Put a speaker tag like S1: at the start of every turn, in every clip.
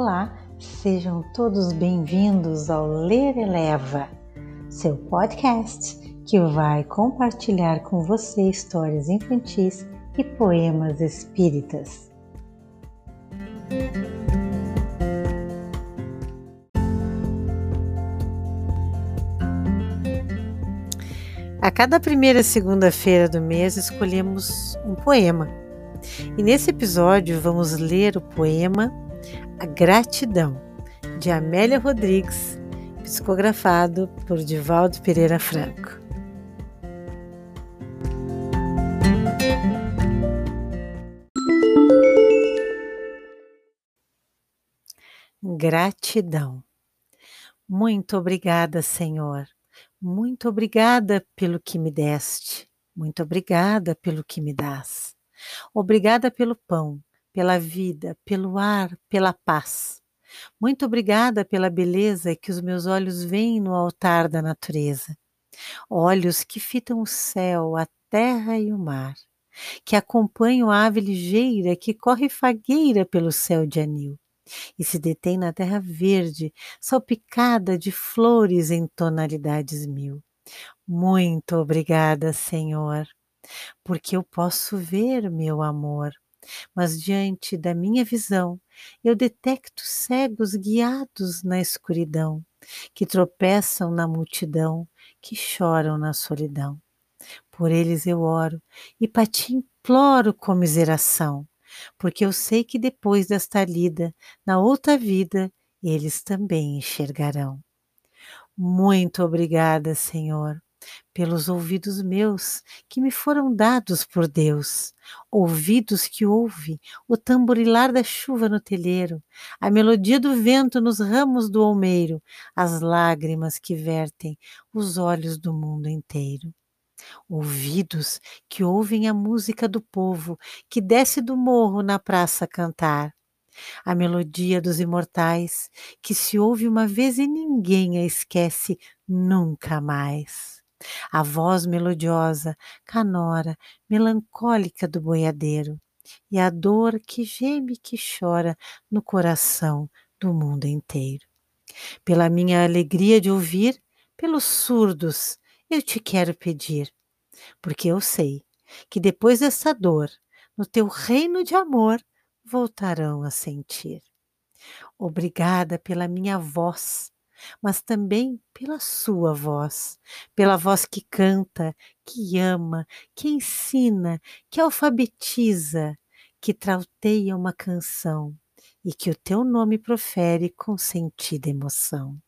S1: Olá, sejam todos bem-vindos ao Ler Eleva, seu podcast que vai compartilhar com você histórias infantis e poemas espíritas. A cada primeira segunda-feira do mês escolhemos um poema. E nesse episódio vamos ler o poema A Gratidão, de Amélia Rodrigues, psicografado por Divaldo Pereira Franco. Gratidão. Muito obrigada, Senhor muito obrigada pelo que me deste. Muito obrigada pelo que me dás. Obrigada pelo pão, pela vida, pelo ar, pela paz. Muito obrigada pela beleza que os meus olhos veem no altar da natureza. Olhos que fitam o céu, a terra e o mar, que acompanham a ave ligeira que corre fagueira pelo céu de anil e se detém na terra verde, salpicada de flores em tonalidades mil. Muito obrigada, Senhor, porque eu posso ver, meu amor, mas diante da minha visão eu detecto cegos guiados na escuridão, que tropeçam na multidão, que choram na solidão. Por eles eu oro e para ti imploro comiseração porque eu sei que depois desta lida, na outra vida, eles também enxergarão. Muito obrigada, Senhor, pelos ouvidos meus que me foram dados por Deus, ouvidos que ouve o tamborilar da chuva no telheiro, a melodia do vento nos ramos do almeiro, as lágrimas que vertem os olhos do mundo inteiro ouvidos que ouvem a música do povo que desce do morro na praça cantar. A melodia dos imortais que se ouve uma vez e ninguém a esquece nunca mais. A voz melodiosa, canora, melancólica do boiadeiro e a dor que geme e que chora no coração do mundo inteiro. Pela minha alegria de ouvir, pelos surdos, eu te quero pedir porque eu sei que depois dessa dor, no teu reino de amor, voltarão a sentir. Obrigada pela minha voz, mas também pela sua voz, pela voz que canta, que ama, que ensina, que alfabetiza, que trauteia uma canção e que o teu nome profere com sentida emoção.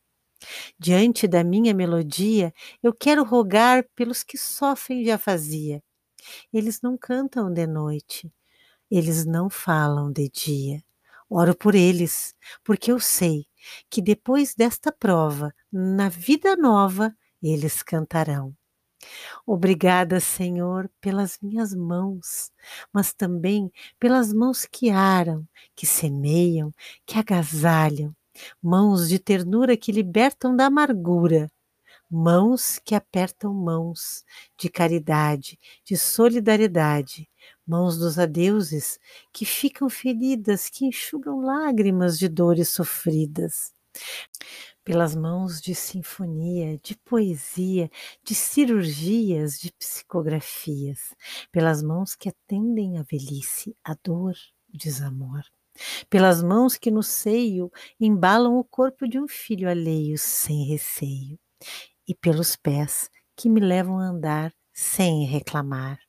S1: Diante da minha melodia, eu quero rogar pelos que sofrem de afasia. Eles não cantam de noite, eles não falam de dia. Oro por eles, porque eu sei que depois desta prova, na vida nova, eles cantarão. Obrigada, Senhor, pelas minhas mãos, mas também pelas mãos que aram, que semeiam, que agasalham, mãos de ternura que libertam da amargura, mãos que apertam mãos de caridade, de solidariedade, mãos dos adeuses que ficam feridas, que enxugam lágrimas de dores sofridas. Pelas mãos de sinfonia, de poesia, de cirurgias, de psicografias, pelas mãos que atendem a velhice, a dor, o desamor pelas mãos que no seio embalam o corpo de um filho alheio sem receio, e pelos pés que me levam a andar sem reclamar.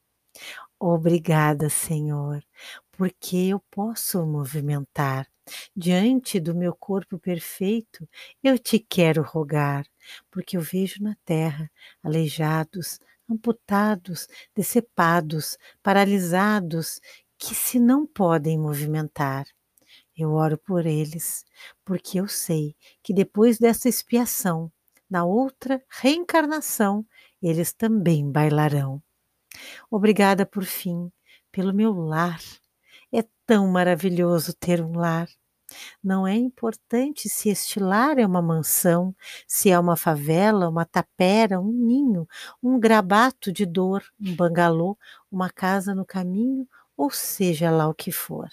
S1: Obrigada, Senhor, porque eu posso movimentar. Diante do meu corpo perfeito, eu te quero rogar, porque eu vejo na terra aleijados, amputados, decepados, paralisados, que se não podem movimentar. Eu oro por eles, porque eu sei que depois dessa expiação, na outra reencarnação, eles também bailarão. Obrigada por fim pelo meu lar. É tão maravilhoso ter um lar. Não é importante se este lar é uma mansão, se é uma favela, uma tapera, um ninho, um grabato de dor, um bangalô, uma casa no caminho ou seja lá o que for.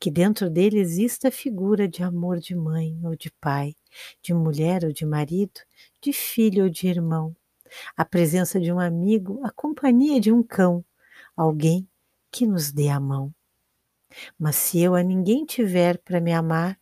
S1: Que dentro dele exista a figura de amor de mãe ou de pai, de mulher ou de marido, de filho ou de irmão, a presença de um amigo, a companhia de um cão, alguém que nos dê a mão. Mas se eu a ninguém tiver para me amar,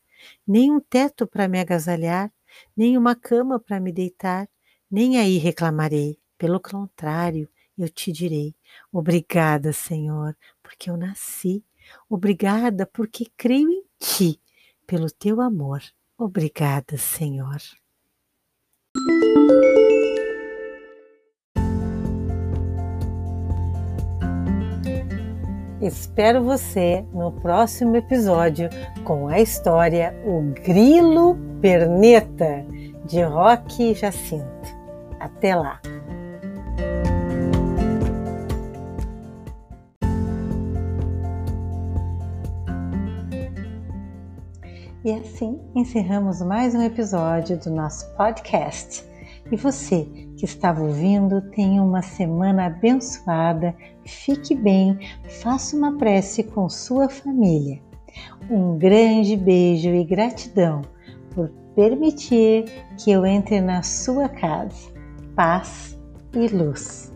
S1: nem um teto para me agasalhar, nem uma cama para me deitar, nem aí reclamarei. Pelo contrário, eu te direi: Obrigada, Senhor, porque eu nasci. Obrigada, porque creio em ti, pelo teu amor. Obrigada, Senhor. Espero você no próximo episódio com a história O Grilo Perneta, de Roque Jacinto. Até lá! E assim encerramos mais um episódio do nosso podcast. E você que estava ouvindo, tenha uma semana abençoada, fique bem, faça uma prece com sua família. Um grande beijo e gratidão por permitir que eu entre na sua casa. Paz e luz.